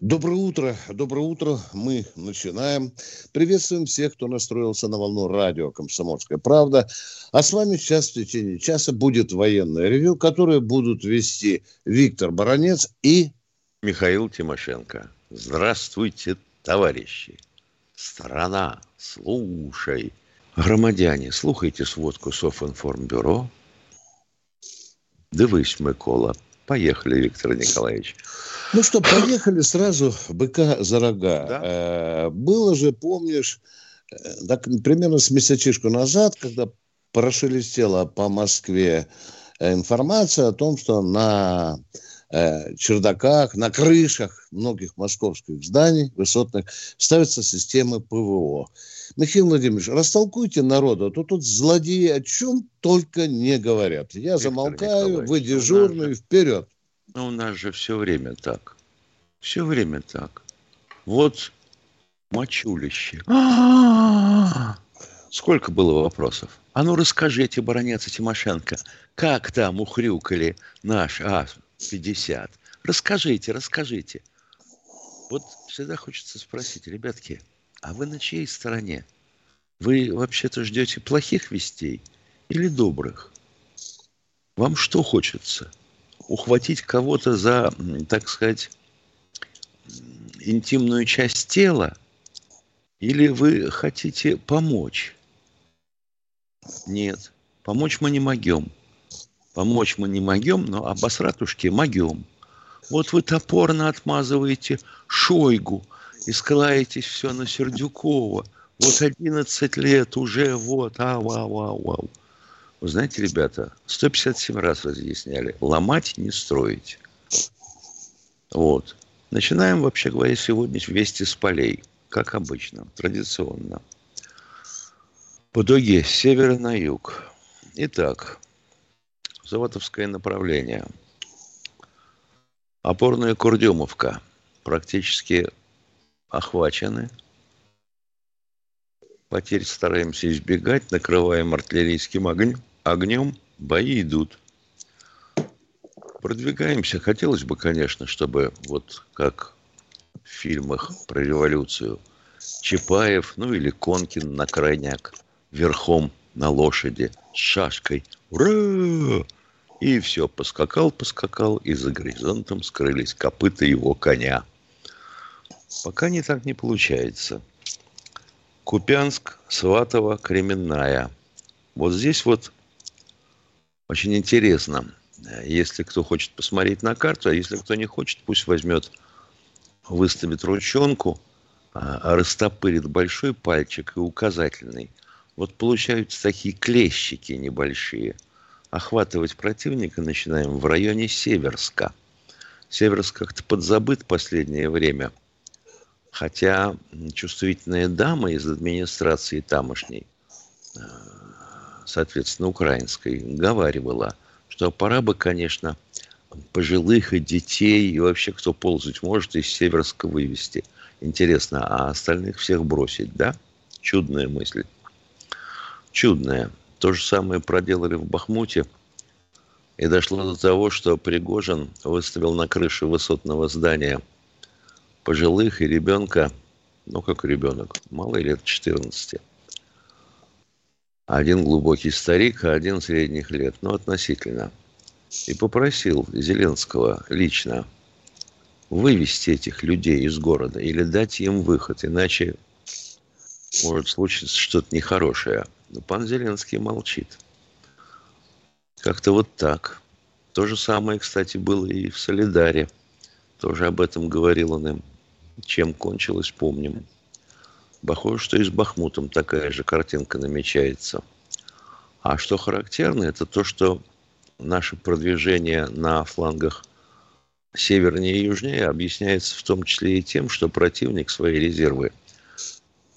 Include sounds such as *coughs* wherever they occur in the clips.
Доброе утро, доброе утро. Мы начинаем. Приветствуем всех, кто настроился на волну радио «Комсомольская правда». А с вами сейчас в течение часа будет военное ревю, которое будут вести Виктор Баранец и... Михаил Тимошенко. Здравствуйте, товарищи. Страна, слушай. Громадяне, слухайте сводку Софинформбюро. Дивись, Микола. Поехали, Виктор Николаевич. Ну что, поехали сразу быка за рога. Да? Э, было же, помнишь, э, так, примерно с месячишку назад, когда прошелестела по Москве э, информация о том, что на э, чердаках, на крышах многих московских зданий высотных ставятся системы ПВО. Михаил Владимирович, растолкуйте народу, а то тут злодеи о чем только не говорят. Я Виктор замолкаю, вы дежурный, вперед. Ну, у нас же все время так. Все время так. Вот мочулище. Сколько было вопросов? А ну расскажите, баронец Тимошенко, как там ухрюкали наш А-50? Расскажите, расскажите. Вот всегда хочется спросить, ребятки, а вы на чьей стороне? Вы вообще-то ждете плохих вестей или добрых? Вам что хочется? Ухватить кого-то за, так сказать, интимную часть тела, или вы хотите помочь? Нет, помочь мы не могем. Помочь мы не могем, но обосратушки могем. Вот вы топорно отмазываете Шойгу и скалаетесь все на Сердюкова. Вот 11 лет уже, вот, ау, ау, ау, ау. Вы знаете, ребята, 157 раз разъясняли. Ломать, не строить. Вот. Начинаем, вообще говоря, сегодня вести с полей. Как обычно, традиционно. По дуге с севера на юг. Итак, Заводовское направление. Опорная Курдюмовка практически охвачены. Потерь стараемся избегать, накрываем артиллерийским огнем огнем бои идут. Продвигаемся. Хотелось бы, конечно, чтобы вот как в фильмах про революцию Чапаев, ну или Конкин на крайняк, верхом на лошади, с шашкой. Ура! И все, поскакал, поскакал, и за горизонтом скрылись копыта его коня. Пока не так не получается. Купянск, Сватово, Кременная. Вот здесь вот очень интересно. Если кто хочет посмотреть на карту, а если кто не хочет, пусть возьмет, выставит ручонку, а, растопырит большой пальчик и указательный. Вот получаются такие клещики небольшие. Охватывать противника начинаем в районе Северска. Северск как-то подзабыт последнее время. Хотя чувствительная дама из администрации тамошней а, соответственно, украинской, говаривала, что пора бы, конечно, пожилых и детей, и вообще кто ползать может, из Северска вывести. Интересно, а остальных всех бросить, да? Чудная мысль. Чудная. То же самое проделали в Бахмуте. И дошло до того, что Пригожин выставил на крыше высотного здания пожилых и ребенка, ну как ребенок, малый лет 14, один глубокий старик, а один средних лет, ну, относительно. И попросил Зеленского лично вывести этих людей из города или дать им выход, иначе может случиться что-то нехорошее. Но пан Зеленский молчит. Как-то вот так. То же самое, кстати, было и в Солидаре. Тоже об этом говорил он им. Чем кончилось, помним. Похоже, что и с Бахмутом такая же картинка намечается. А что характерно, это то, что наше продвижение на флангах севернее и южнее объясняется в том числе и тем, что противник свои резервы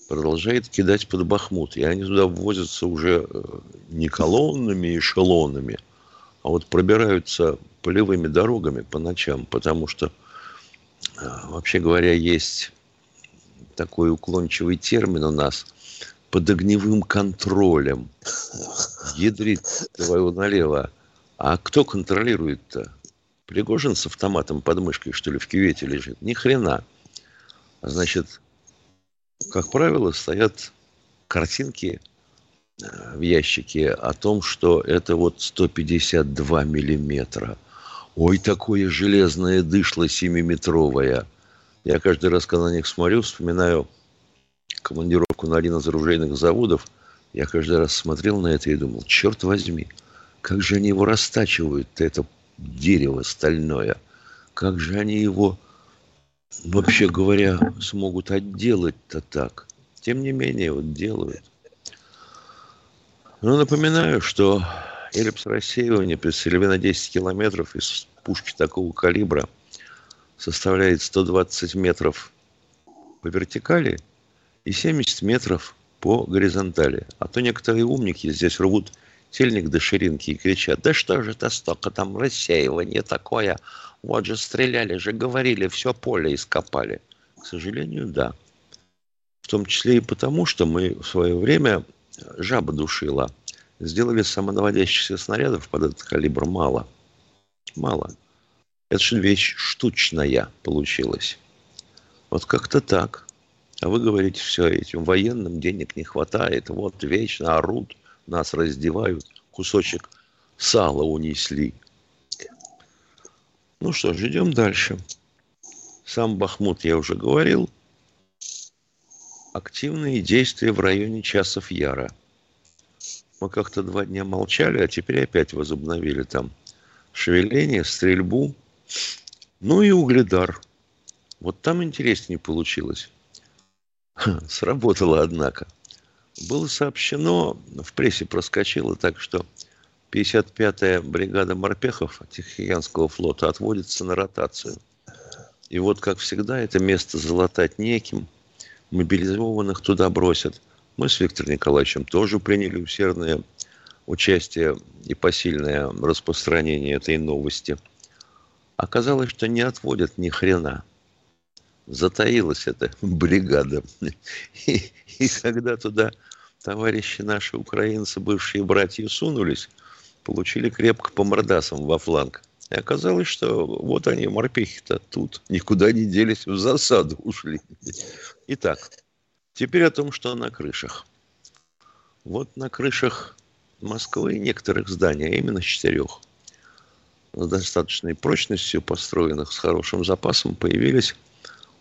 продолжает кидать под Бахмут. И они туда ввозятся уже э, не колоннами эшелонами, а вот пробираются полевыми дорогами по ночам, потому что, э, вообще говоря, есть такой уклончивый термин у нас под огневым контролем. Ядрит твоего налево. А кто контролирует-то? Пригожин с автоматом под мышкой, что ли, в кювете лежит? Ни хрена. Значит, как правило, стоят картинки э, в ящике о том, что это вот 152 миллиметра. Ой, такое железное дышло семиметровое. Я каждый раз, когда на них смотрю, вспоминаю командировку на один из оружейных заводов. Я каждый раз смотрел на это и думал, черт возьми, как же они его растачивают, это дерево стальное. Как же они его, вообще говоря, смогут отделать-то так. Тем не менее, вот делают. Ну, напоминаю, что эллипс рассеивания при стрельбе на 10 километров из пушки такого калибра – составляет 120 метров по вертикали и 70 метров по горизонтали. А то некоторые умники здесь рвут тельник до ширинки и кричат, да что же это столько там рассеивание такое, вот же стреляли же, говорили, все поле ископали. К сожалению, да. В том числе и потому, что мы в свое время жаба душила. Сделали самонаводящихся снарядов под этот калибр мало. Мало. Это же вещь штучная получилась. Вот как-то так. А вы говорите, все, этим военным денег не хватает. Вот вечно орут, нас раздевают, кусочек сала унесли. Ну что ж, идем дальше. Сам Бахмут, я уже говорил. Активные действия в районе часов Яра. Мы как-то два дня молчали, а теперь опять возобновили там шевеление, стрельбу. Ну и угледар. Вот там интереснее получилось. Сработало, однако. Было сообщено, в прессе проскочило так, что 55-я бригада морпехов Тихоокеанского флота отводится на ротацию. И вот, как всегда, это место залатать неким. Мобилизованных туда бросят. Мы с Виктором Николаевичем тоже приняли усердное участие и посильное распространение этой новости – Оказалось, что не отводят ни хрена. Затаилась эта бригада. *laughs* И, и когда туда товарищи наши украинцы, бывшие братья, сунулись, получили крепко по мордасам во фланг. И оказалось, что вот они, морпехи-то тут, никуда не делись, в засаду ушли. Итак, теперь о том, что на крышах. Вот на крышах Москвы некоторых зданий, а именно четырех – с достаточной прочностью построенных, с хорошим запасом, появились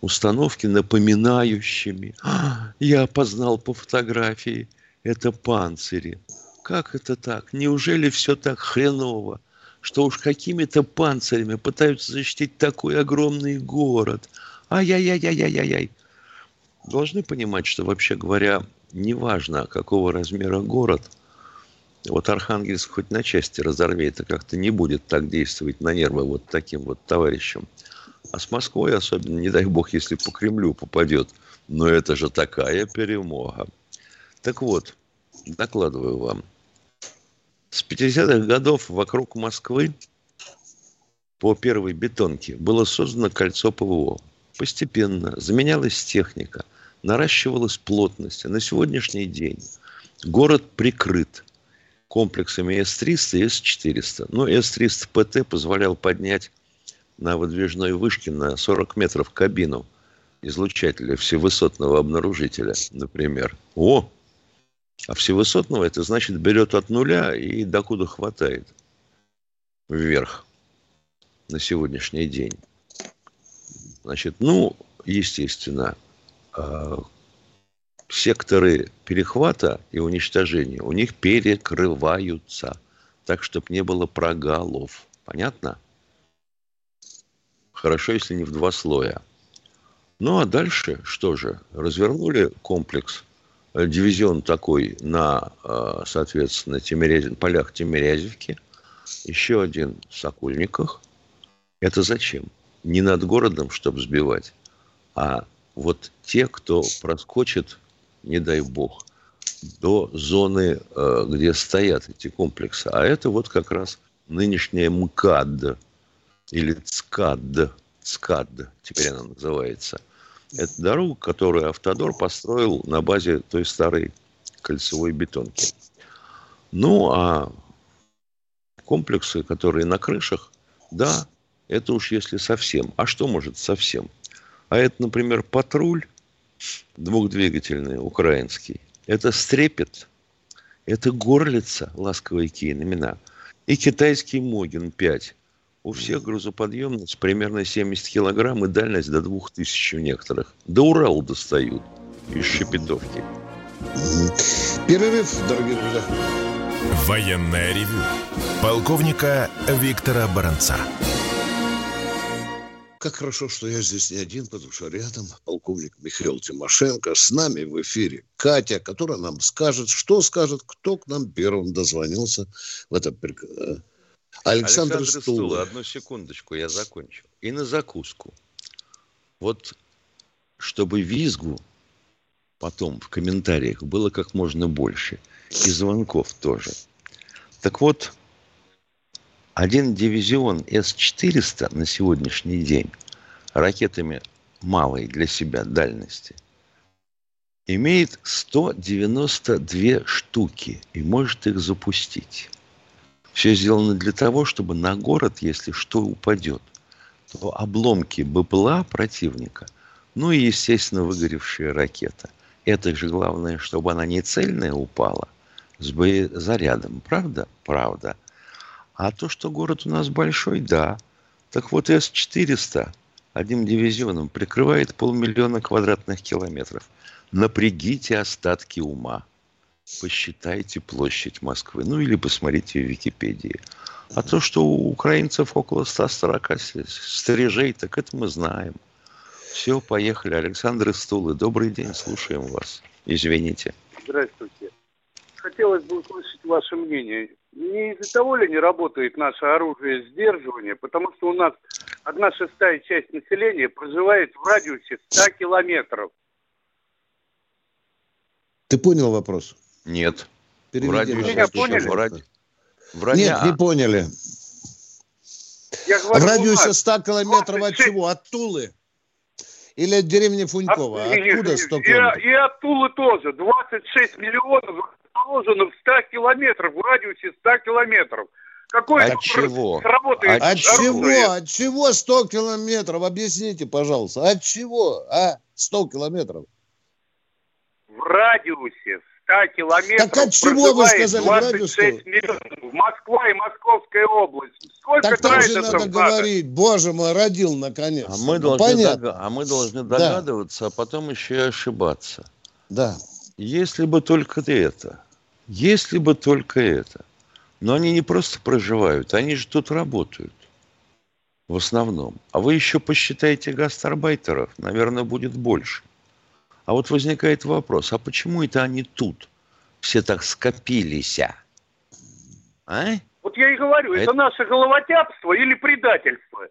установки, напоминающими. А, я опознал по фотографии. Это панцири. Как это так? Неужели все так хреново, что уж какими-то панцирями пытаются защитить такой огромный город? Ай-яй-яй-яй-яй-яй. Должны понимать, что вообще говоря, неважно, какого размера город – вот Архангельск хоть на части разорви, это как-то не будет так действовать на нервы вот таким вот товарищам. А с Москвой особенно, не дай бог, если по Кремлю попадет. Но это же такая перемога. Так вот, докладываю вам. С 50-х годов вокруг Москвы по первой бетонке было создано кольцо ПВО. Постепенно заменялась техника, наращивалась плотность. А на сегодняшний день город прикрыт – комплексами С-300 и С-400. Ну, С-300 ПТ позволял поднять на выдвижной вышке на 40 метров кабину излучателя всевысотного обнаружителя, например. О! А всевысотного это значит берет от нуля и докуда хватает вверх на сегодняшний день. Значит, ну, естественно, а, секторы перехвата и уничтожения у них перекрываются, так, чтобы не было прогалов. Понятно? Хорошо, если не в два слоя. Ну, а дальше что же? Развернули комплекс, э, дивизион такой на, э, соответственно, Тимирязев, полях Тимирязевки, еще один в Сокольниках. Это зачем? не над городом, чтобы сбивать, а вот те, кто проскочит, не дай бог, до зоны, э, где стоят эти комплексы. А это вот как раз нынешняя МКАД или ЦКАД, ЦКАД теперь она называется. Это дорога, которую Автодор построил на базе той старой кольцевой бетонки. Ну, а комплексы, которые на крышах, да, это уж если совсем. А что может совсем? А это, например, патруль двухдвигательный, украинский. Это стрепет, это горлица, ласковые имена, и китайский Могин 5. У всех грузоподъемность примерно 70 килограмм и дальность до 2000 у некоторых. До Урала достают из Шепетовки. Перерыв, дорогие друзья. Военная ревю. Полковника Виктора Баранца. Как хорошо, что я здесь не один, потому что рядом полковник Михаил Тимошенко. С нами в эфире Катя, которая нам скажет, что скажет, кто к нам первым дозвонился в это... Э, Александр, Александр Стула. Стула. Одну секундочку, я закончу. И на закуску. Вот чтобы визгу потом в комментариях было как можно больше. И звонков тоже. Так вот, один дивизион С-400 на сегодняшний день ракетами малой для себя дальности имеет 192 штуки и может их запустить. Все сделано для того, чтобы на город, если что упадет, то обломки БПЛА противника, ну и, естественно, выгоревшая ракета. Это же главное, чтобы она не цельная упала, с боезарядом. Правда? Правда. А то, что город у нас большой, да. Так вот, С-400 одним дивизионом прикрывает полмиллиона квадратных километров. Напрягите остатки ума. Посчитайте площадь Москвы. Ну, или посмотрите в Википедии. А то, что у украинцев около 140 стрижей, так это мы знаем. Все, поехали. Александр из. Добрый день, слушаем вас. Извините. Здравствуйте. Хотелось бы услышать ваше мнение не из-за того ли не работает наше оружие сдерживания, потому что у нас одна шестая часть населения проживает в радиусе 100 километров. Ты понял вопрос? Нет. Переведи в радиусе, Меня поняли? В ради... В ради... Нет, не поняли. Я говорю, в радиусе 100 километров 26... от чего? От Тулы? Или от деревни Фунькова? От... Откуда 100 километров? И, и от Тулы тоже. 26 миллионов расположена в 100 километрах, в радиусе 100 километров. Какой от чего? Сработает от чего? От чего 100 километров? Объясните, пожалуйста. От чего? А? 100 километров. В радиусе 100 километров Так от чего вы сказали 26 миллионов. Москва и Московская область. Сколько так там же надо говорить. Боже мой, родил наконец. А мы, ну, должны дог... а мы должны догадываться, да. а потом еще и ошибаться. Да. Если бы только это. Если бы только это. Но они не просто проживают, они же тут работают. В основном. А вы еще посчитаете гастарбайтеров, наверное, будет больше. А вот возникает вопрос, а почему это они тут все так скопились? А? а? Вот я и говорю, это, это наше головотяпство или предательство?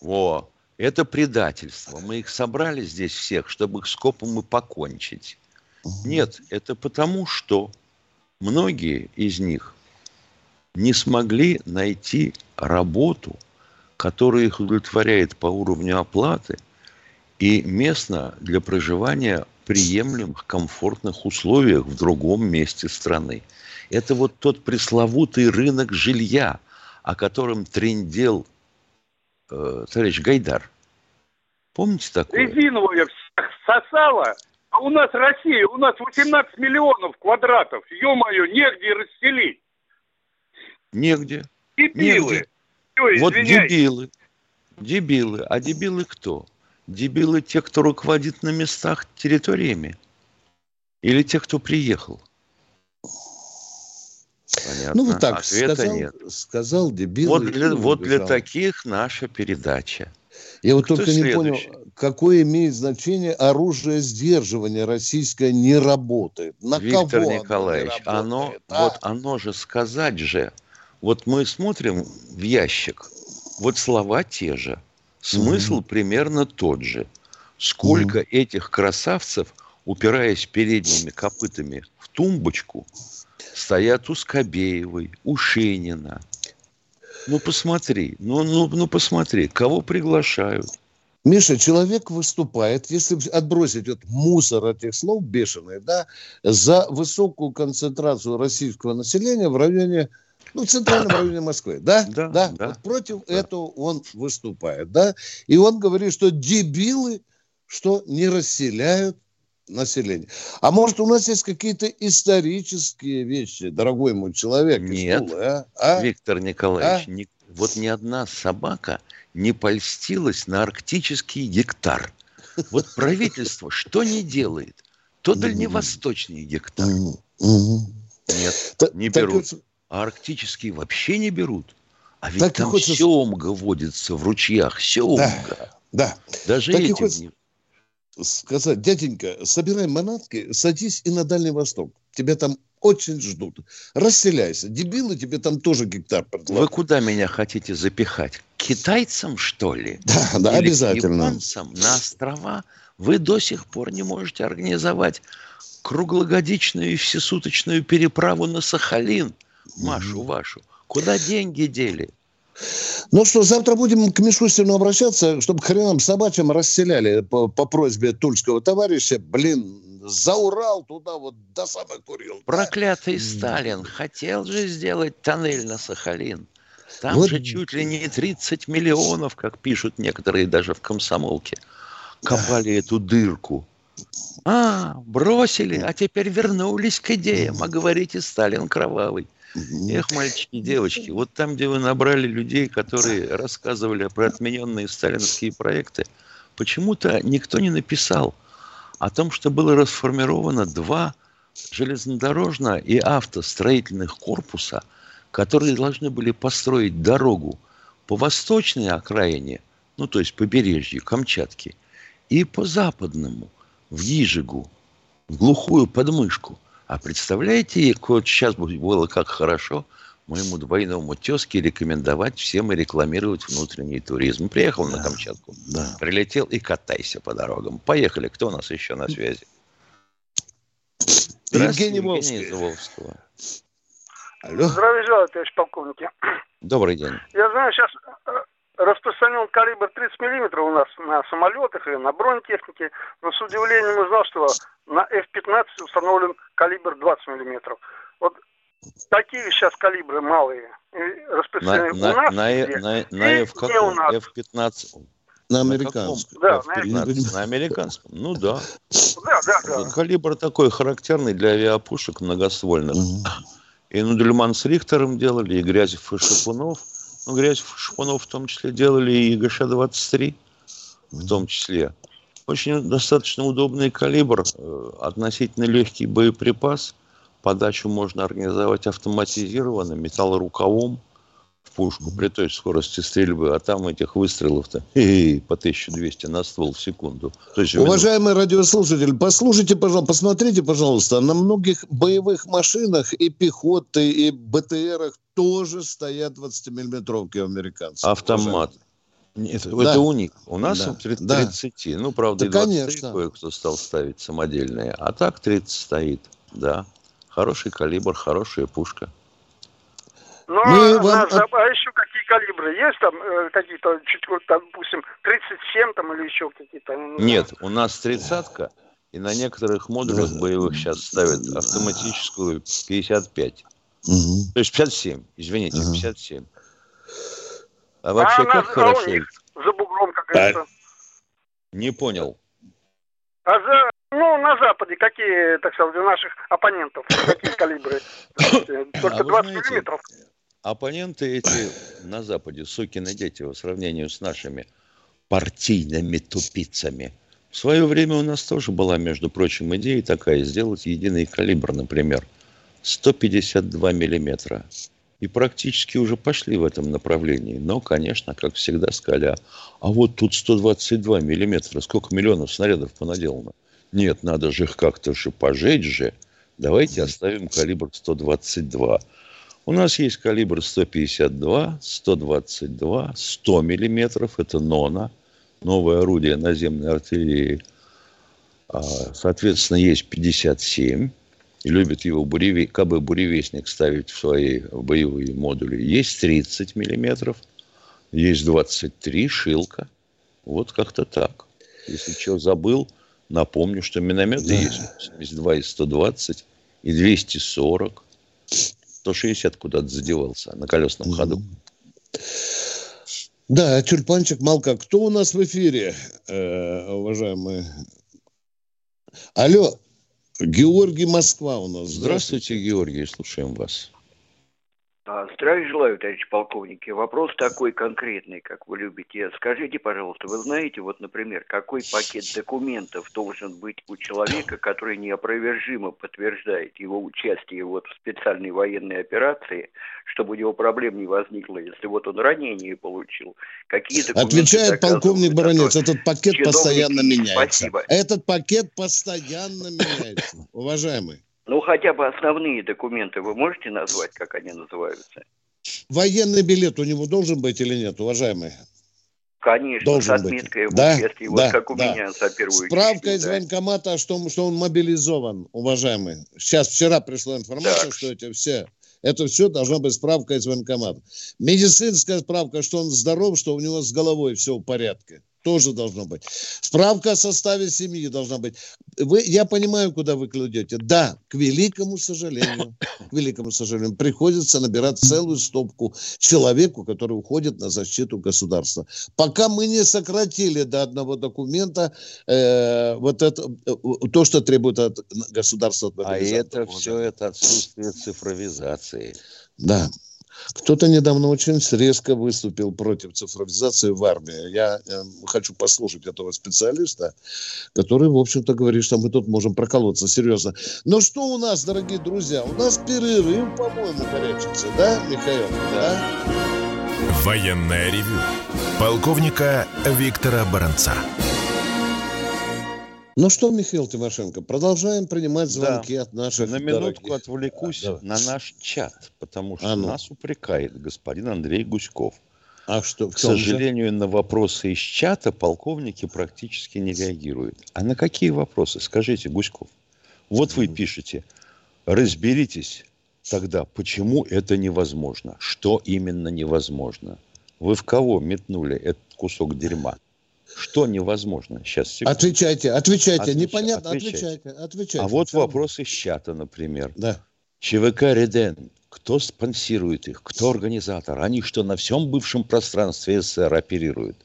Во, это предательство. Мы их собрали здесь всех, чтобы их скопом и покончить. Нет, это потому, что многие из них не смогли найти работу, которая их удовлетворяет по уровню оплаты и местно для проживания приемлемых, комфортных условиях в другом месте страны. Это вот тот пресловутый рынок жилья, о котором трендел э, товарищ Гайдар. Помните такое? Резиновая сосала а у нас Россия, у нас 18 миллионов квадратов. Ё-моё, негде расселить. Негде. Дебилы. Негде. Все, вот дебилы. Дебилы. А дебилы кто? Дебилы те, кто руководит на местах территориями? Или те, кто приехал? Понятно. Ну, вот так Ответа сказал, нет. сказал дебил. Вот, для, вот для таких наша передача. Я вот Кто только следующий? не понял, какое имеет значение оружие сдерживания российское не работает. На Виктор кого Николаевич, оно, оно а? вот оно же сказать же. Вот мы смотрим в ящик, вот слова те же, Смысл угу. примерно тот же. Сколько угу. этих красавцев, упираясь передними копытами в тумбочку, стоят у Скобеевой, у Шенина. Ну, посмотри, ну, ну, ну посмотри, кого приглашают. Миша, человек выступает, если отбросить вот мусор этих слов бешеный, да, за высокую концентрацию российского населения в районе, ну, в центральном районе Москвы, да? *coughs* Да. да? да. Вот против да. этого он выступает, да? И он говорит, что дебилы, что не расселяют население. А может, у нас есть какие-то исторические вещи, дорогой мой человек? Нет, школы, а? А? Виктор Николаевич, а? ни, вот ни одна собака не польстилась на арктический гектар. Вот правительство что не делает? То дальневосточный гектар. Нет, не берут. А арктический вообще не берут. А ведь там семга водится в ручьях, семга. Да, Даже этим сказать, дяденька, собирай манатки, садись и на Дальний Восток. Тебя там очень ждут. Расселяйся. Дебилы тебе там тоже гектар предлагают. Вы куда меня хотите запихать? К китайцам, что ли? Да, да, Или обязательно. К японцам на острова? Вы до сих пор не можете организовать круглогодичную и всесуточную переправу на Сахалин, Машу вашу. Куда деньги дели? Ну что, завтра будем к Мишустину обращаться, чтобы хреном собачьим расселяли по, по просьбе тульского товарища. Блин, за Урал туда вот до самых Курил. Проклятый да. Сталин хотел же сделать тоннель на Сахалин. Там вот. же чуть ли не 30 миллионов, как пишут некоторые даже в комсомолке, копали да. эту дырку. А, бросили, а теперь вернулись к идеям. А говорите, Сталин кровавый. Эх, мальчики девочки, вот там, где вы набрали людей, которые рассказывали про отмененные сталинские проекты, почему-то никто не написал о том, что было расформировано два железнодорожно- и автостроительных корпуса, которые должны были построить дорогу по восточной окраине, ну, то есть побережью Камчатки, и по западному, в Ижигу, в глухую подмышку – а представляете, вот сейчас было как хорошо моему двойному тезке рекомендовать всем и рекламировать внутренний туризм. Приехал да, на Камчатку, да. прилетел и катайся по дорогам. Поехали. Кто у нас еще на связи? Евгений Волжский. Алло. Здравия желаю, товарищ полковник. Добрый день. Я знаю, сейчас э, распространен калибр 30 миллиметров у нас на самолетах и на бронетехнике, но с удивлением узнал, что на F-15 установлен калибр 20 миллиметров. Вот такие сейчас калибры малые распространены на, у нас. На, где, на, на, F, каком? F-15. На американском. Да, на, на американском. Ну да. Да, да, да. Калибр такой характерный для авиапушек многоствольных. Угу. И Нудельман с Рихтером делали, и Грязев и Шапунов. Ну, Грязев и Шапунов в том числе делали и ГШ-23 в том числе. Очень достаточно удобный калибр, э, относительно легкий боеприпас. Подачу можно организовать автоматизированно, металлорукавом в пушку при той скорости стрельбы, а там этих выстрелов-то *laughs* по 1200 на ствол в секунду. То есть, Уважаемый радиослушатель, послушайте, пожалуйста, посмотрите, пожалуйста, на многих боевых машинах и пехоты, и БТРах тоже стоят 20-миллиметровки американцев. Автомат. Уважаемый. Нет, да. это у них. У нас да. 30. Да. Ну, правда, да, и 23 кое-кто стал ставить самодельные. А так 30 стоит, да. Хороший калибр, хорошая пушка. Ну, Мы а, вам... а еще какие калибры? Есть там э, какие-то, чуть там, допустим, 37 там или еще какие-то? Нет, у нас тридцатка, и на некоторых модулях боевых сейчас ставят автоматическую 55. Угу. То есть 57, извините, угу. 57. А вообще а как хорошо? А за бугром, как говорится. Не понял. А за, ну, на Западе какие, так сказать, у наших оппонентов, какие калибры? *coughs* Только 20 а миллиметров. Оппоненты эти на Западе, сукины дети, в сравнении с нашими партийными тупицами. В свое время у нас тоже была, между прочим, идея такая, сделать единый калибр, например, 152 миллиметра и практически уже пошли в этом направлении. Но, конечно, как всегда сказали, а вот тут 122 миллиметра, сколько миллионов снарядов понаделано. Нет, надо же их как-то же пожечь же. Давайте оставим калибр 122. У нас есть калибр 152, 122, 100 миллиметров. Это НОНА, новое орудие наземной артиллерии. А, соответственно, есть 57. И любит его буревик, как бы буревестник ставить в свои боевые модули. Есть 30 миллиметров, есть 23, шилка. Вот как-то так. Если что забыл, напомню, что минометы да. есть 72 и 120, и 240. 160 куда-то задевался на колесном ходу. Да, тюльпанчик Малка. Кто у нас в эфире, э, уважаемые? Алло, Георгий Москва у нас. Здравствуйте, Здравствуйте Георгий, слушаем вас. А, здравия желаю, товарищ полковники. Вопрос такой конкретный, как вы любите. Скажите, пожалуйста, вы знаете, вот, например, какой пакет документов должен быть у человека, который неопровержимо подтверждает его участие вот в специальной военной операции, чтобы у него проблем не возникло, если вот он ранение получил? Какие документы Отвечает полковник Баранец, этот пакет постоянно меняется. Спасибо. Этот пакет постоянно меняется, уважаемый. Ну, хотя бы основные документы вы можете назвать, как они называются? Военный билет у него должен быть или нет, уважаемый? Конечно, должен с отметкой быть. Да, участии, да, вот как у да. меня за первую Справка часть, из да. военкомата, что, что он мобилизован, уважаемый. Сейчас, вчера пришла информация, так. что эти все это все должна быть справка из военкомата. Медицинская справка, что он здоров, что у него с головой все в порядке тоже должно быть. Справка о составе семьи должна быть. Вы, я понимаю, куда вы кладете. Да, к великому сожалению, к великому сожалению, приходится набирать целую стопку человеку, который уходит на защиту государства. Пока мы не сократили до одного документа э, вот это, э, то, что требует от государства. От а это все это отсутствие цифровизации. Да. Кто-то недавно очень резко выступил против цифровизации в армии. Я э, хочу послушать этого специалиста, который, в общем-то, говорит, что мы тут можем проколоться серьезно. Но что у нас, дорогие друзья? У нас перерыв, по-моему, горячится, да, Михаил? Да. Военная ревю. Полковника Виктора Баранца. Ну что, Михаил Тимошенко, продолжаем принимать звонки да. от наших На минутку дорогих... отвлекусь да, на наш чат, потому что а ну. нас упрекает господин Андрей Гуськов. А что, К сожалению, же? на вопросы из чата полковники практически не реагируют. А на какие вопросы? Скажите, Гуськов. Вот вы пишете, разберитесь тогда, почему это невозможно, что именно невозможно. Вы в кого метнули этот кусок дерьма? Что невозможно? Сейчас, секунду. Отвечайте, отвечайте. Отвеч... Непонятно, отвечайте. отвечайте, отвечайте. А вот вопрос из чата, например. Да. ЧВК «Реден». Кто спонсирует их? Кто организатор? Они что, на всем бывшем пространстве СССР оперируют?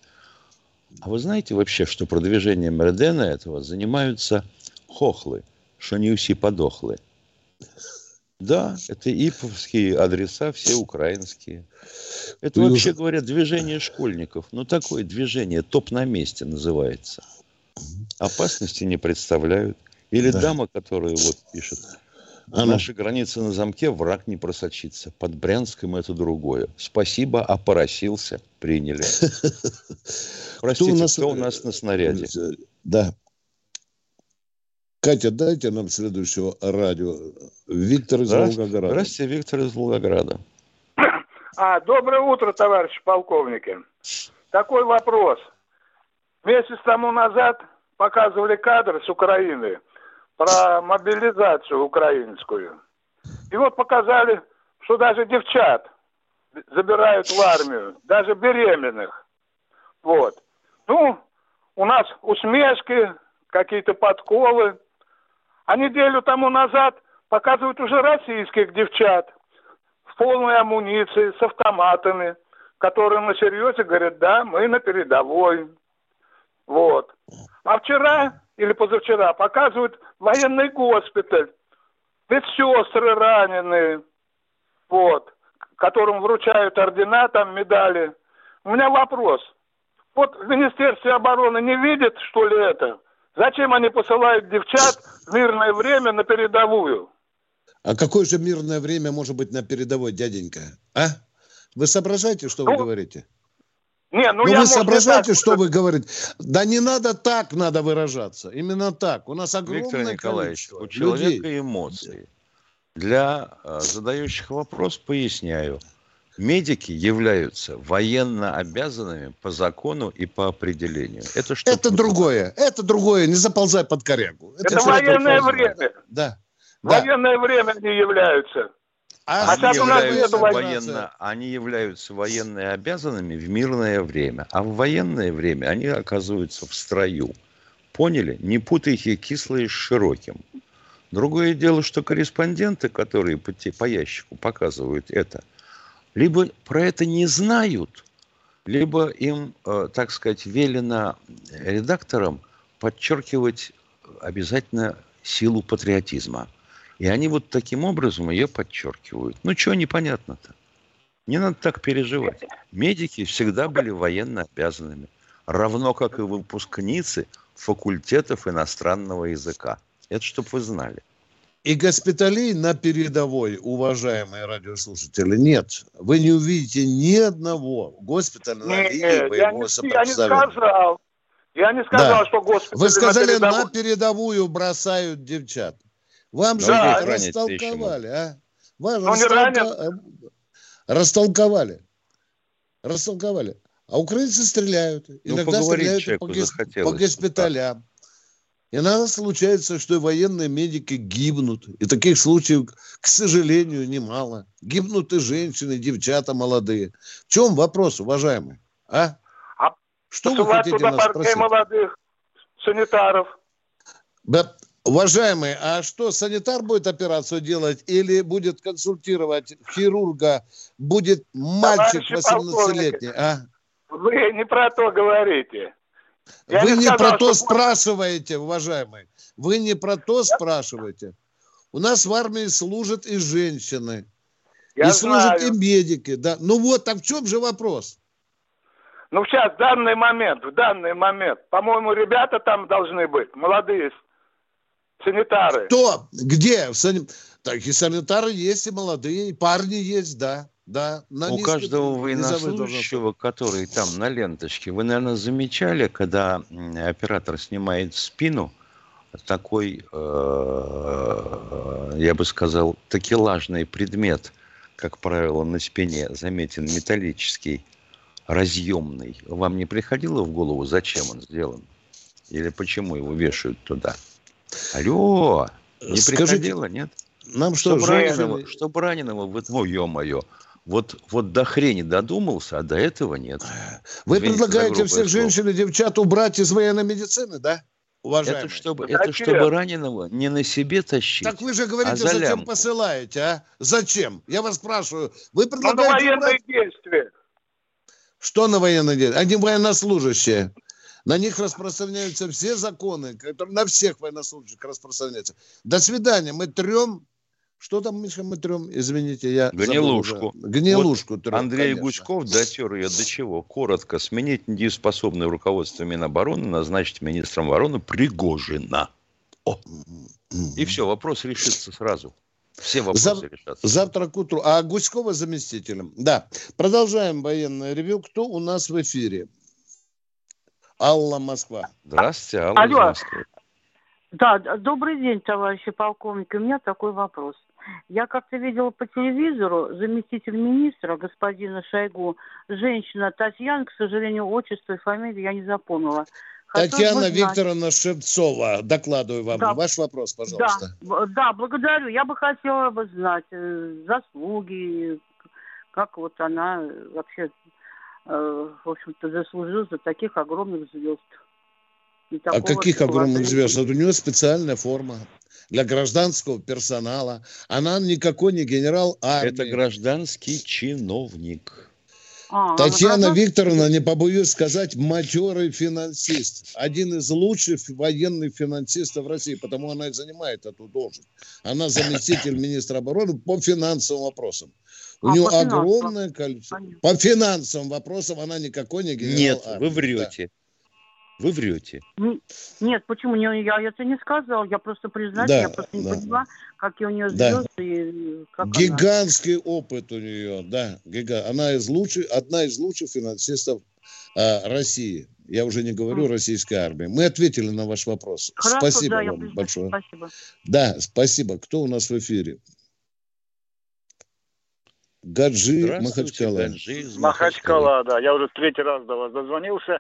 А вы знаете вообще, что продвижением Редена этого занимаются хохлы, что не уси подохлы? Да, это иповские адреса, все украинские. Это Вы вообще, уже... говоря, движение школьников. Ну, такое движение, топ на месте называется. Опасности не представляют. Или да. дама, которая вот пишет, а ну. Наши границы на замке, враг не просочится. Под Брянском это другое. Спасибо, опоросился, приняли. *laughs* Простите, кто у нас, кто у нас на снаряде? Да. Катя, дайте нам следующего радио. Виктор из Волгограда. Здравствуйте, Виктор из Волгограда. *coughs* А, доброе утро, товарищи полковники. Такой вопрос. Месяц тому назад показывали кадры с Украины про мобилизацию украинскую. И вот показали, что даже девчат забирают в армию, даже беременных. Вот. Ну, у нас усмешки, какие-то подколы. А неделю тому назад показывают уже российских девчат в полной амуниции, с автоматами, которые на серьезе говорят, да, мы на передовой. Вот. А вчера или позавчера показывают военный госпиталь, медсестры раненые, вот, которым вручают ордена, там медали. У меня вопрос. Вот в Министерстве обороны не видит, что ли, это? Зачем они посылают девчат в мирное время на передовую? А какое же мирное время может быть на передовой, дяденька? А? Вы соображаете, что ну, вы говорите? Не, ну, ну я, вы соображаете, так... что вы говорите? Да не надо так, надо выражаться. Именно так. У нас огромное Виктор Николаевич, у человека людей. эмоции. Для э, задающих вопрос поясняю. Медики являются военно обязанными по закону и по определению. Это что? Это другое. Это другое. Не заползай под корягу. Это, это военное время. Да. Военное да. время они являются. А они, являются военно, они являются военно обязанными в мирное время, а в военное время они оказываются в строю. Поняли? Не путайте кислое с широким. Другое дело, что корреспонденты, которые по, по ящику показывают это – либо про это не знают, либо им, э, так сказать, велено редакторам подчеркивать обязательно силу патриотизма. И они вот таким образом ее подчеркивают. Ну, чего непонятно-то? Не надо так переживать. Медики всегда были военно обязанными, равно как и выпускницы факультетов иностранного языка. Это чтобы вы знали. И госпиталей на передовой, уважаемые радиослушатели, нет. Вы не увидите ни одного госпиталя на линии боевого сопровождения. Я не сказал. Я не сказал, да. что госпиталь Вы сказали, на, на передовую бросают девчат. Вам же да. растолковали, а? Вам ну, растолка... растолковали. Растолковали. А украинцы стреляют. Ну, Иногда стреляют по, гос... по госпиталям. Иногда случается, что военные медики гибнут. И таких случаев, к сожалению, немало. Гибнут и женщины, и девчата молодые. В чем вопрос, уважаемый? А? а что вы хотите туда нас спросить? молодых санитаров. Да, уважаемый, а что, санитар будет операцию делать или будет консультировать хирурга, будет мальчик 18-летний? А? Вы не про то говорите. Я Вы не, сказал, про то что... спрашиваете, уважаемый. Вы не про то спрашиваете. У нас в армии служат и женщины. Я и знаю. служат и медики. Да. Ну вот, а в чем же вопрос? Ну сейчас, в данный момент, в данный момент, по-моему, ребята там должны быть, молодые санитары. Кто? Где? Так и санитары есть, и молодые, и парни есть, да. Да, на У каждого военнослужащего, который там на ленточке, вы, наверное, замечали, когда оператор снимает спину, такой, э, я бы сказал, такелажный предмет, как правило, на спине заметен металлический, разъемный. Вам не приходило в голову, зачем он сделан? Или почему его вешают туда? Алло, не Скажите, приходило, нет? Нам что, чтобы раненого, чтобы раненого, вы, ну, ё-моё, вот, вот до хрени додумался, а до этого нет. Вы Извините предлагаете всех женщин и девчат убрать из военной медицины, да? Уважаемые. Это чтобы, это чтобы раненого не на себе тащить. Так вы же говорите, а зачем лямку. посылаете, а? Зачем? Я вас спрашиваю. Вы предлагаете... на военные убрать... действия. Что на военные действия? Они военнослужащие. На них распространяются все законы, которые на всех военнослужащих распространяются. До свидания. Мы трем что там, мы трем? Извините, я Гнилушку. Гнилушку вот трем, Андрей конечно. Гуськов дотер ее до чего? Коротко. Сменить недееспособное руководство Минобороны, назначить министром обороны Пригожина. О! И все, вопрос решится сразу. Все вопросы Зав... решатся. Завтра к утру. А Гуськова заместителем. Да. Продолжаем военное ревю. Кто у нас в эфире? Алла Москва. Здравствуйте, Алла Алло. Москва. Да, добрый день, товарищи полковники. У меня такой вопрос. Я как-то видела по телевизору заместитель министра, господина Шойгу, женщина Татьяна, к сожалению, отчество и фамилию я не запомнила. Татьяна Викторовна Шевцова, докладываю вам. Да. Ваш вопрос, пожалуйста. Да, да, благодарю. Я бы хотела бы знать э, заслуги, как вот она вообще, э, в общем-то, заслужила за таких огромных звезд. А каких огромных звезд? Вот у нее специальная форма для гражданского персонала. Она никакой не генерал армии. Это гражданский чиновник. А, Татьяна Викторовна, не побоюсь сказать, матерый финансист. Один из лучших военных финансистов России, потому она и занимает эту должность. Она заместитель министра обороны по финансовым вопросам. У а, нее огромное количество. Понятно. По финансовым вопросам она никакой не генерал Нет, армии. вы врете. Да. Вы врете. Нет, почему? Не, я это не сказал. Я просто признаюсь, да, я просто не да. поняла, какие у нее звезды. Да. И как Гигантский она. опыт у нее, да. Гига... Она из лучших, одна из лучших финансистов а, России. Я уже не говорю mm. российской армии. Мы ответили на ваш вопрос. Хорошо, спасибо да, вам большое. Спасибо. Да, спасибо. Кто у нас в эфире? Гаджи Махачкала. Гаджи из Махачкала, да. Я уже в третий раз до вас дозвонился.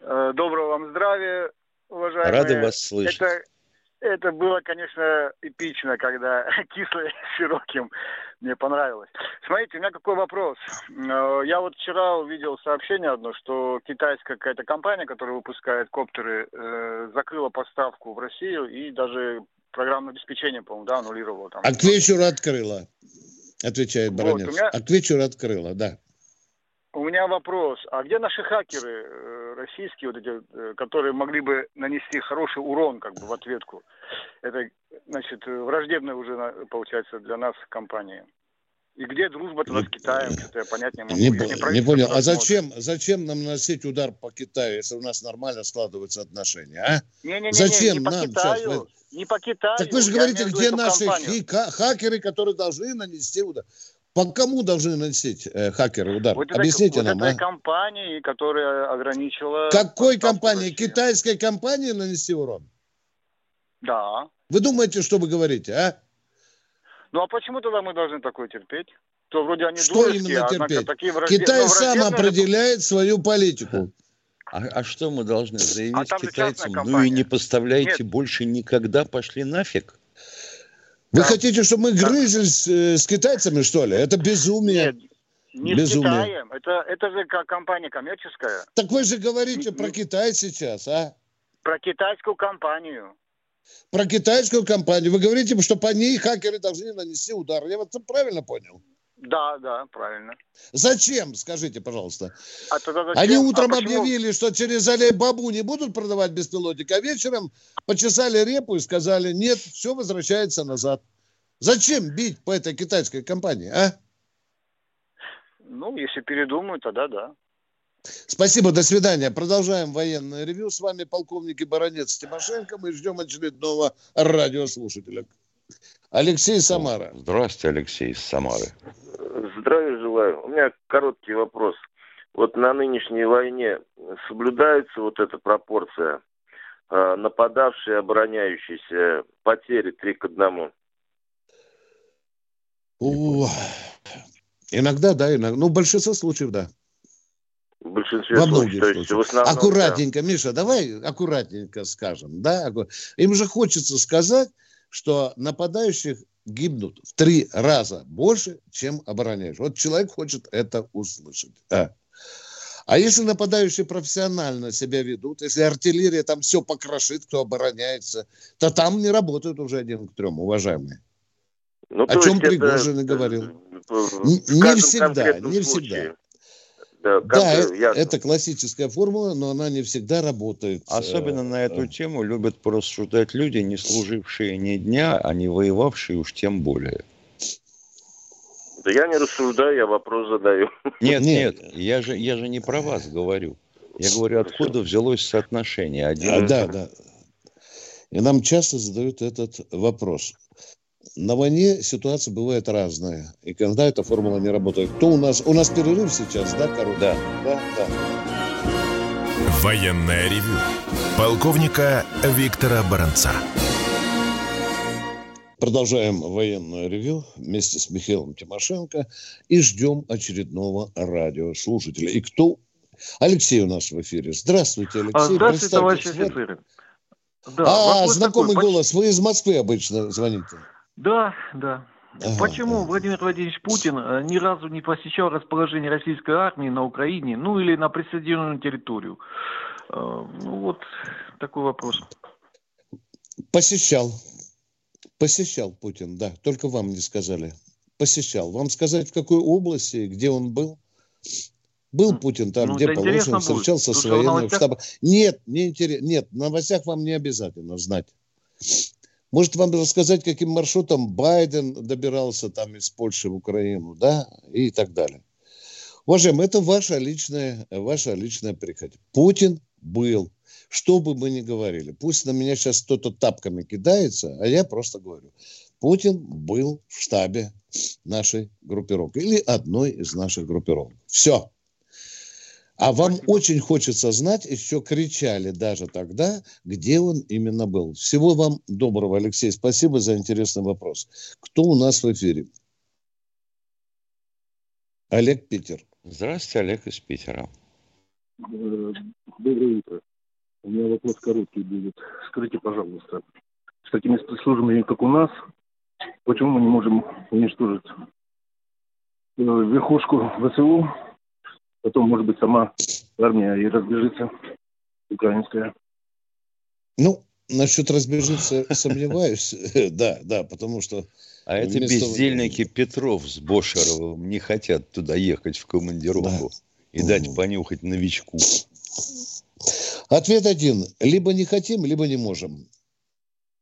Э, доброго вам здравия, уважаемые. Рады вас слышать. Это, это было, конечно, эпично, когда *laughs* кислый широким мне понравилось. Смотрите, у меня какой вопрос. Э, я вот вчера увидел сообщение одно, что китайская какая-то компания, которая выпускает коптеры, э, закрыла поставку в Россию и даже программное обеспечение, по-моему, да, аннулировала. Там. А к вечеру открыла отвечает Баранец. Вот, меня... А к вечеру открыла, да. У меня вопрос. А где наши хакеры э, российские, вот эти, э, которые могли бы нанести хороший урон как бы в ответку? Это, значит, враждебная уже, получается, для нас компания. И где дружба тогда с Китаем? Что-то я понять не могу. Не, не, не понял. А зачем, зачем нам наносить удар по Китаю, если у нас нормально складываются отношения, а? Не, не, не, зачем не, не нам Китаю, сейчас? Не по Китаю. Так вы же говорите, где наши хакеры, которые должны нанести удар? По кому должны наносить э, хакеры удар? Вот Объясните это, нам. Вот а? компании, которая ограничила... Какой компании? Китайской компании нанести урон? Да. Вы думаете, что вы говорите, а? Ну а почему тогда мы должны такое терпеть? То вроде они что именно терпеть? Такие враждеб... Китай сам определяет свою политику. А, а что мы должны заявить а китайцам? Ну и не поставляйте Нет. больше никогда, пошли нафиг. Вы да. хотите, чтобы мы грызлись э, с китайцами, что ли? Это безумие. Нет, не безумие. с Китаем. Это, это же компания коммерческая. Так вы же говорите про Китай сейчас, а? Про китайскую компанию. Про китайскую компанию. Вы говорите, что по ней хакеры должны нанести удар. Я вот правильно понял? Да, да, правильно. Зачем, скажите, пожалуйста? А тогда зачем? Они утром а объявили, что через Алибабу не будут продавать беспилотник, а вечером почесали репу и сказали, нет, все возвращается назад. Зачем бить по этой китайской компании, а? Ну, если передумают, тогда да. Спасибо, до свидания. Продолжаем военное ревю. С вами полковник и баронец Тимошенко. Мы ждем очередного радиослушателя. Алексей Самара. Здравствуйте, Алексей из Самары. Здравия желаю. У меня короткий вопрос. Вот на нынешней войне соблюдается вот эта пропорция э, нападавшие, обороняющиеся, потери три к одному? О, иногда, да, иногда. Ну, в большинстве случаев, да. В большинстве Во случаев. То есть, в основном, аккуратненько, да. Миша, давай аккуратненько скажем. Да? Им же хочется сказать, что нападающих гибнут в три раза больше, чем обороняющих. Вот человек хочет это услышать. А. А если нападающие профессионально себя ведут, если артиллерия там все покрошит, кто обороняется, то там не работают уже один к трем, уважаемые. Ну, О чем Пригожин и говорил. Не всегда, не всегда. Да, да это, это классическая формула, но она не всегда работает. Особенно на эту тему любят порассуждать люди, не служившие ни дня, а не воевавшие уж тем более. Да я не рассуждаю, я вопрос задаю. Нет, нет, я же, я же не про вас говорю. Я говорю, откуда взялось соотношение? Один... А, да, да. И нам часто задают этот вопрос на войне ситуация бывает разная. И когда эта формула не работает. Кто у нас? У нас перерыв сейчас, да, Король? Да. Да, да. Военная ревю. Полковника Виктора Баранца. Продолжаем военное ревю вместе с Михаилом Тимошенко и ждем очередного радиослушателя. И кто? Алексей у нас в эфире. Здравствуйте, Алексей. Здравствуйте, товарищ офицеры. Да, а, знакомый такой, голос. Вы из Москвы обычно звоните. Да, да. Ага, Почему Владимир Владимирович Путин э, ни разу не посещал расположение российской армии на Украине, ну или на присоединенную территорию? Э, ну вот такой вопрос. Посещал. Посещал Путин, да. Только вам не сказали. Посещал. Вам сказать, в какой области, где он был? Был Путин там, ну, где положено, встречался с военным штабом. Нет, не интересно. Нет, в новостях вам не обязательно знать. Может вам рассказать, каким маршрутом Байден добирался там из Польши в Украину, да, и так далее. Уважаемые, это ваша личная, ваша личная прихоть. Путин был, что бы мы ни говорили. Пусть на меня сейчас кто-то тапками кидается, а я просто говорю. Путин был в штабе нашей группировки или одной из наших группировок. Все. А вам Спасибо. очень хочется знать, еще кричали даже тогда, где он именно был. Всего вам доброго, Алексей. Спасибо за интересный вопрос. Кто у нас в эфире? Олег Питер. Здравствуйте, Олег из Питера. Доброе утро. У меня вопрос короткий будет. Скажите, пожалуйста, с такими спецслужбами, как у нас, почему мы не можем уничтожить э, верхушку ВСУ, потом, может быть, сама армия и разбежится украинская? Ну, насчет разбежится сомневаюсь. *laughs* Да, да, потому что... А это бездельники Петров с Бошеровым не хотят туда ехать в командировку и дать понюхать новичку. Ответ один. Либо не хотим, либо не можем.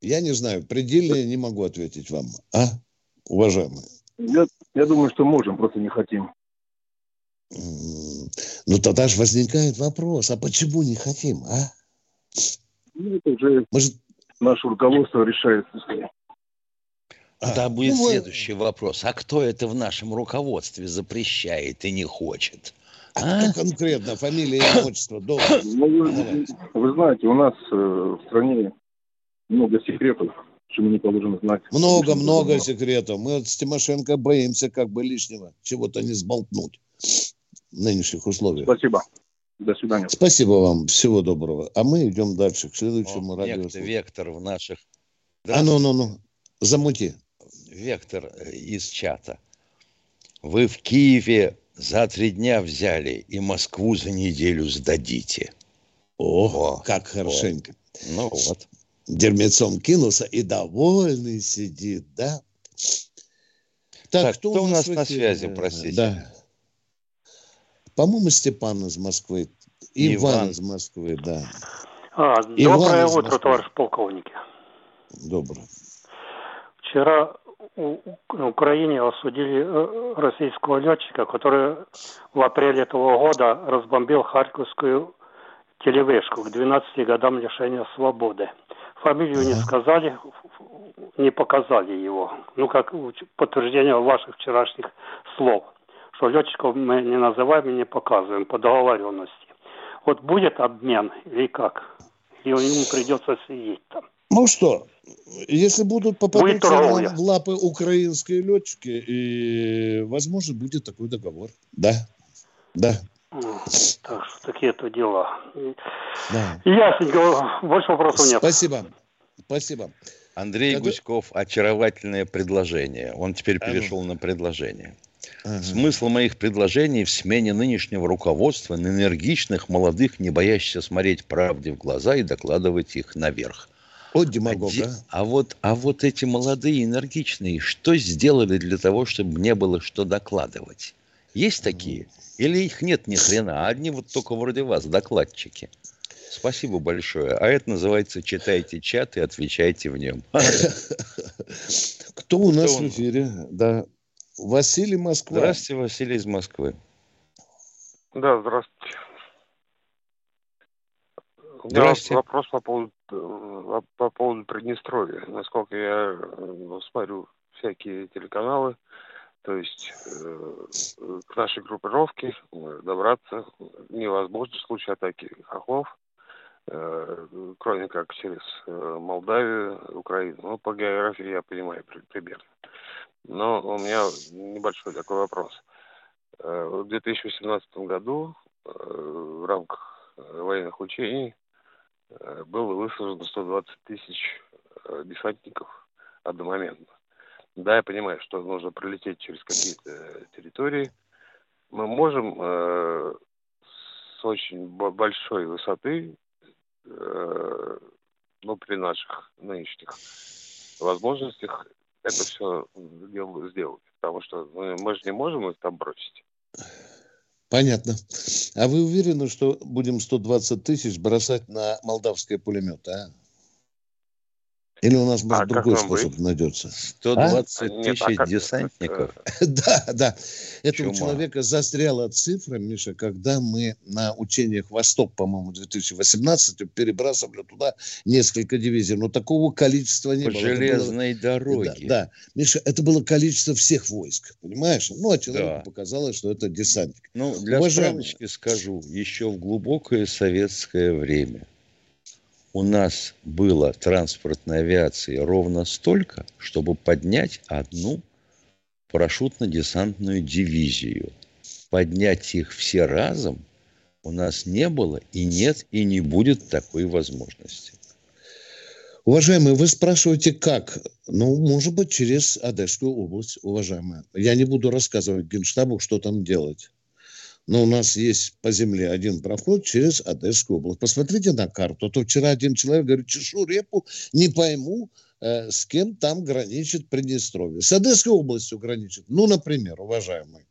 Я не знаю, предельно не могу ответить вам. А, уважаемые? Я, я думаю, что можем, просто не хотим. Ну, тогда же возникает вопрос, а почему не хотим, а? Ну, это уже Может... наше руководство решает. Тогда а, будет ну, следующий вопрос. А кто это в нашем руководстве запрещает и не хочет? А, а? конкретно? Фамилия, имя, отчество, должность? Ну, вы, вы знаете, у нас э, в стране много секретов, что мы не положено знать. Много, много секретов. Мы с Тимошенко боимся как бы лишнего чего-то не сболтнуть нынешних условиях. Спасибо. До свидания. Спасибо вам. Всего доброго. А мы идем дальше к следующему О, радио. Вектор в наших... А ну, ну, ну. Замути. Вектор из чата. Вы в Киеве за три дня взяли и Москву за неделю сдадите. О, О как хорошенько. О. Ну вот. Дермецом кинулся и довольный сидит, да? Так, так кто, кто у нас на связи, простите? Да. По-моему, Степан из Москвы. Иван, Иван из Москвы, да. А, доброе Иван утро, товарищ полковники. Доброе. Вчера на Украине осудили э, российского летчика, который в апреле этого года разбомбил Харьковскую телевышку к 12 годам лишения свободы. Фамилию не сказали, не показали его. Ну, как подтверждение ваших вчерашних слов что летчиков мы не называем и не показываем по договоренности. Вот будет обмен или как? Или ему придется сидеть там? Ну что, если будут попадаться в лапы украинские летчики, и, возможно, будет такой договор. Да, да. Так что такие-то дела. Да. Ясненько, больше вопросов нет. Спасибо. Спасибо. Андрей как... Гуськов, очаровательное предложение. Он теперь перешел а ну. на предложение. Ага. Смысл моих предложений в смене нынешнего руководства на энергичных, молодых, не боящихся смотреть правде в глаза и докладывать их наверх. Вот демагог, а, а вот, а вот эти молодые, энергичные, что сделали для того, чтобы не было что докладывать? Есть такие? Или их нет ни хрена, а одни вот только вроде вас, докладчики? Спасибо большое. А это называется «Читайте чат и отвечайте в нем». Кто у нас в эфире? Да, Василий Москва. Здравствуйте, Василий из Москвы. Да, здравствуйте. здравствуйте. вопрос по поводу, э, по поводу Приднестровья. Насколько я э, смотрю всякие телеканалы, то есть э, к нашей группировке добраться невозможно в случае атаки хохлов, э, кроме как через Молдавию, Украину. Ну, по географии я понимаю примерно. Но у меня небольшой такой вопрос. Э, в 2018 году э, в рамках э, военных учений было высажено 120 тысяч десантников одномоментно. Да, я понимаю, что нужно пролететь через какие-то территории. Мы можем с очень большой высоты, ну, при наших нынешних возможностях, это все сделать. Потому что мы, мы же не можем их там бросить. Понятно. А вы уверены, что будем 120 тысяч бросать на молдавские пулеметы, а? Или у нас, может, а другой способ быть? найдется? 120 а? тысяч Нет, а десантников? *laughs* да, да. Это Чума. у человека застряла цифра, Миша, когда мы на учениях «Восток», по-моему, 2018 перебрасывали туда несколько дивизий. Но такого количества не По было. железной было... дороге. Да, да. Миша, это было количество всех войск, понимаешь? Ну, а человеку да. показалось, что это десантник. Ну, для Уважаемые... справочки скажу, еще в глубокое советское время – у нас было транспортной авиации ровно столько, чтобы поднять одну парашютно-десантную дивизию. поднять их все разом у нас не было и нет и не будет такой возможности. Уважаемые, вы спрашиваете, как? Ну, может быть, через Одесскую область, уважаемые. Я не буду рассказывать Генштабу, что там делать. Но у нас есть по земле один проход через Одесскую область. Посмотрите на карту. А то вчера один человек говорит, чешу репу, не пойму, э, с кем там граничит Приднестровье. С Одесской областью граничит. Ну, например, уважаемый.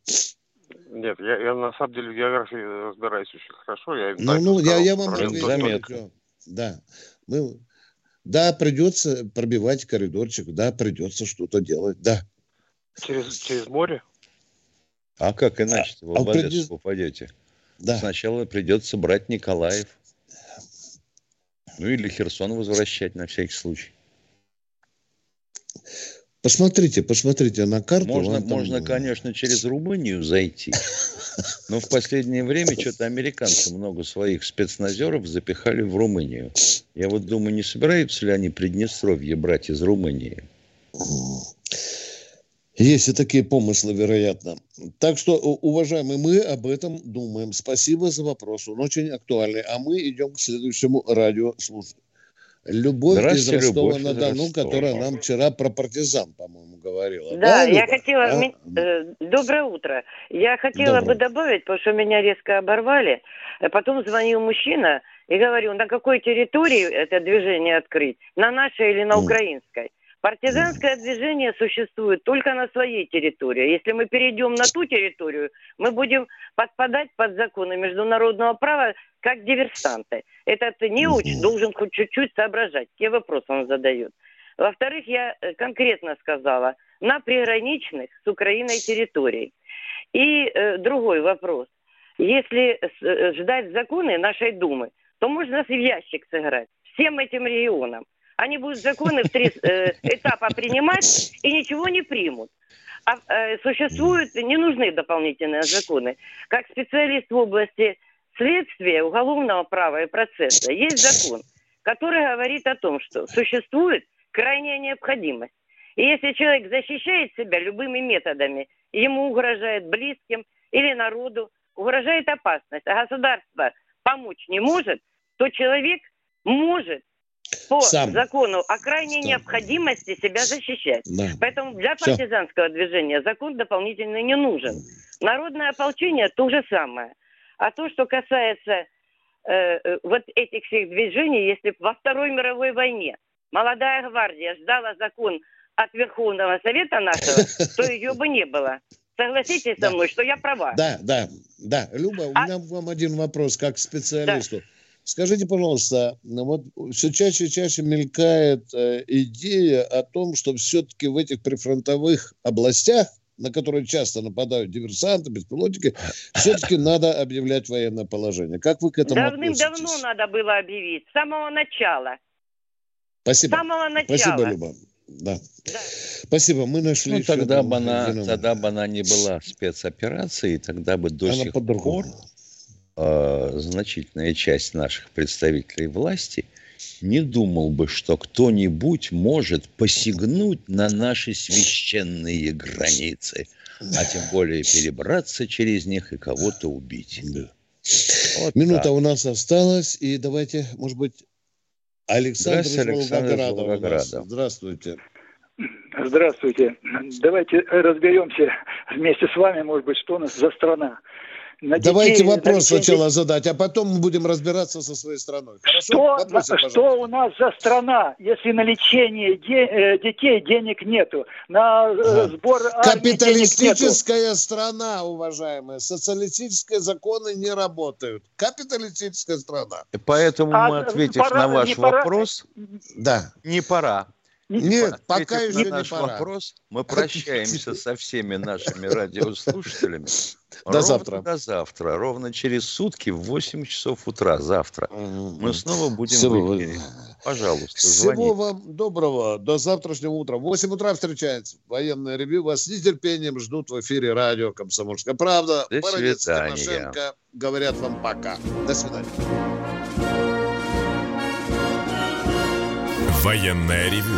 Нет, я, я на самом деле в географии разбираюсь очень хорошо. Я ну, ну, я, я вам отвечу. Да. Мы, да, придется пробивать коридорчик, да, придется что-то делать, да. Через, через море? А как иначе вы а в Одессу придет... попадете? Да. Сначала придется брать Николаев. Ну или Херсон возвращать на всякий случай. Посмотрите, посмотрите на карту. Можно, там... можно, конечно, через Румынию зайти. Но в последнее время что-то американцы много своих спецназеров запихали в Румынию. Я вот думаю, не собираются ли они Приднестровье брать из Румынии? Есть и такие помыслы, вероятно. Так что, уважаемые, мы об этом думаем. Спасибо за вопрос, он очень актуальный. А мы идем к следующему радиослушателю. Любовь из Ростова-на-Дону, которая нам вчера про партизан, по-моему, говорила. Да, да я Люба? хотела... А? Э, доброе утро. Я хотела Доброе. бы добавить, потому что меня резко оборвали. Потом звонил мужчина и говорил, на какой территории это движение открыть? На нашей или на украинской? Партизанское движение существует только на своей территории. Если мы перейдем на ту территорию, мы будем подпадать под законы международного права как диверсанты. Этот неуч должен хоть чуть-чуть соображать, какие вопросы он задает. Во-вторых, я э, конкретно сказала, на приграничных с Украиной территорий. И э, другой вопрос. Если э, ждать законы нашей Думы, то можно в ящик сыграть всем этим регионам. Они будут законы в три э, этапа принимать и ничего не примут. А э, существуют, не нужны дополнительные законы. Как специалист в области следствия, уголовного права и процесса, есть закон, который говорит о том, что существует крайняя необходимость. И если человек защищает себя любыми методами, ему угрожает близким или народу, угрожает опасность, а государство помочь не может, то человек может по Сам. закону о крайней Сам. необходимости себя защищать. Да. Поэтому для партизанского Все. движения закон дополнительный не нужен. Народное ополчение то же самое. А то, что касается э, э, вот этих всех движений, если во Второй мировой войне молодая гвардия ждала закон от Верховного Совета нашего, то *laughs* ее бы не было. Согласитесь со мной, что я права. Да, да, да. Люба, у а меня вам один вопрос как специалисту. Скажите, пожалуйста, ну вот все чаще и чаще мелькает э, идея о том, что все-таки в этих прифронтовых областях, на которые часто нападают диверсанты, беспилотники, все-таки надо объявлять военное положение. Как вы к этому Давным-давно надо было объявить, с самого начала. Спасибо. С самого начала. Спасибо, Люба. Да. да. Спасибо, мы нашли. Ну, тогда бы, она, тогда бы она не была спецоперацией, тогда бы до она сих пор э, значительная часть наших представителей власти не думал бы, что кто-нибудь может посягнуть на наши священные границы, а тем более перебраться через них и кого-то убить. Да. Вот Минута так. у нас осталась, и давайте, может быть, Александр из Волгограда. Волгограда. Здравствуйте. Здравствуйте. Давайте разберемся вместе с вами, может быть, что у нас за страна на детей, Давайте вопрос на сначала задать, а потом мы будем разбираться со своей страной. Хорошо? Что, Вопросы, что у нас за страна, если на лечение де, э, детей денег нету, на э, сбор Капиталистическая страна, уважаемые. Социалистические законы не работают. Капиталистическая страна. И поэтому а, мы, ответив пора, на ваш вопрос, пора? да. не пора. Нет, пока еще на наш не пора. вопрос, мы прощаемся со всеми нашими радиослушателями. До завтра. До завтра. Ровно через сутки в 8 часов утра завтра. Мы снова будем Всего... в эфире. Пожалуйста, звоните. Всего вам доброго. До завтрашнего утра. В 8 утра встречается военное ревю. Вас с нетерпением ждут в эфире радио «Комсомольская правда». До Бородец, свидания. Тимошенко говорят вам пока. До свидания. Военное ревю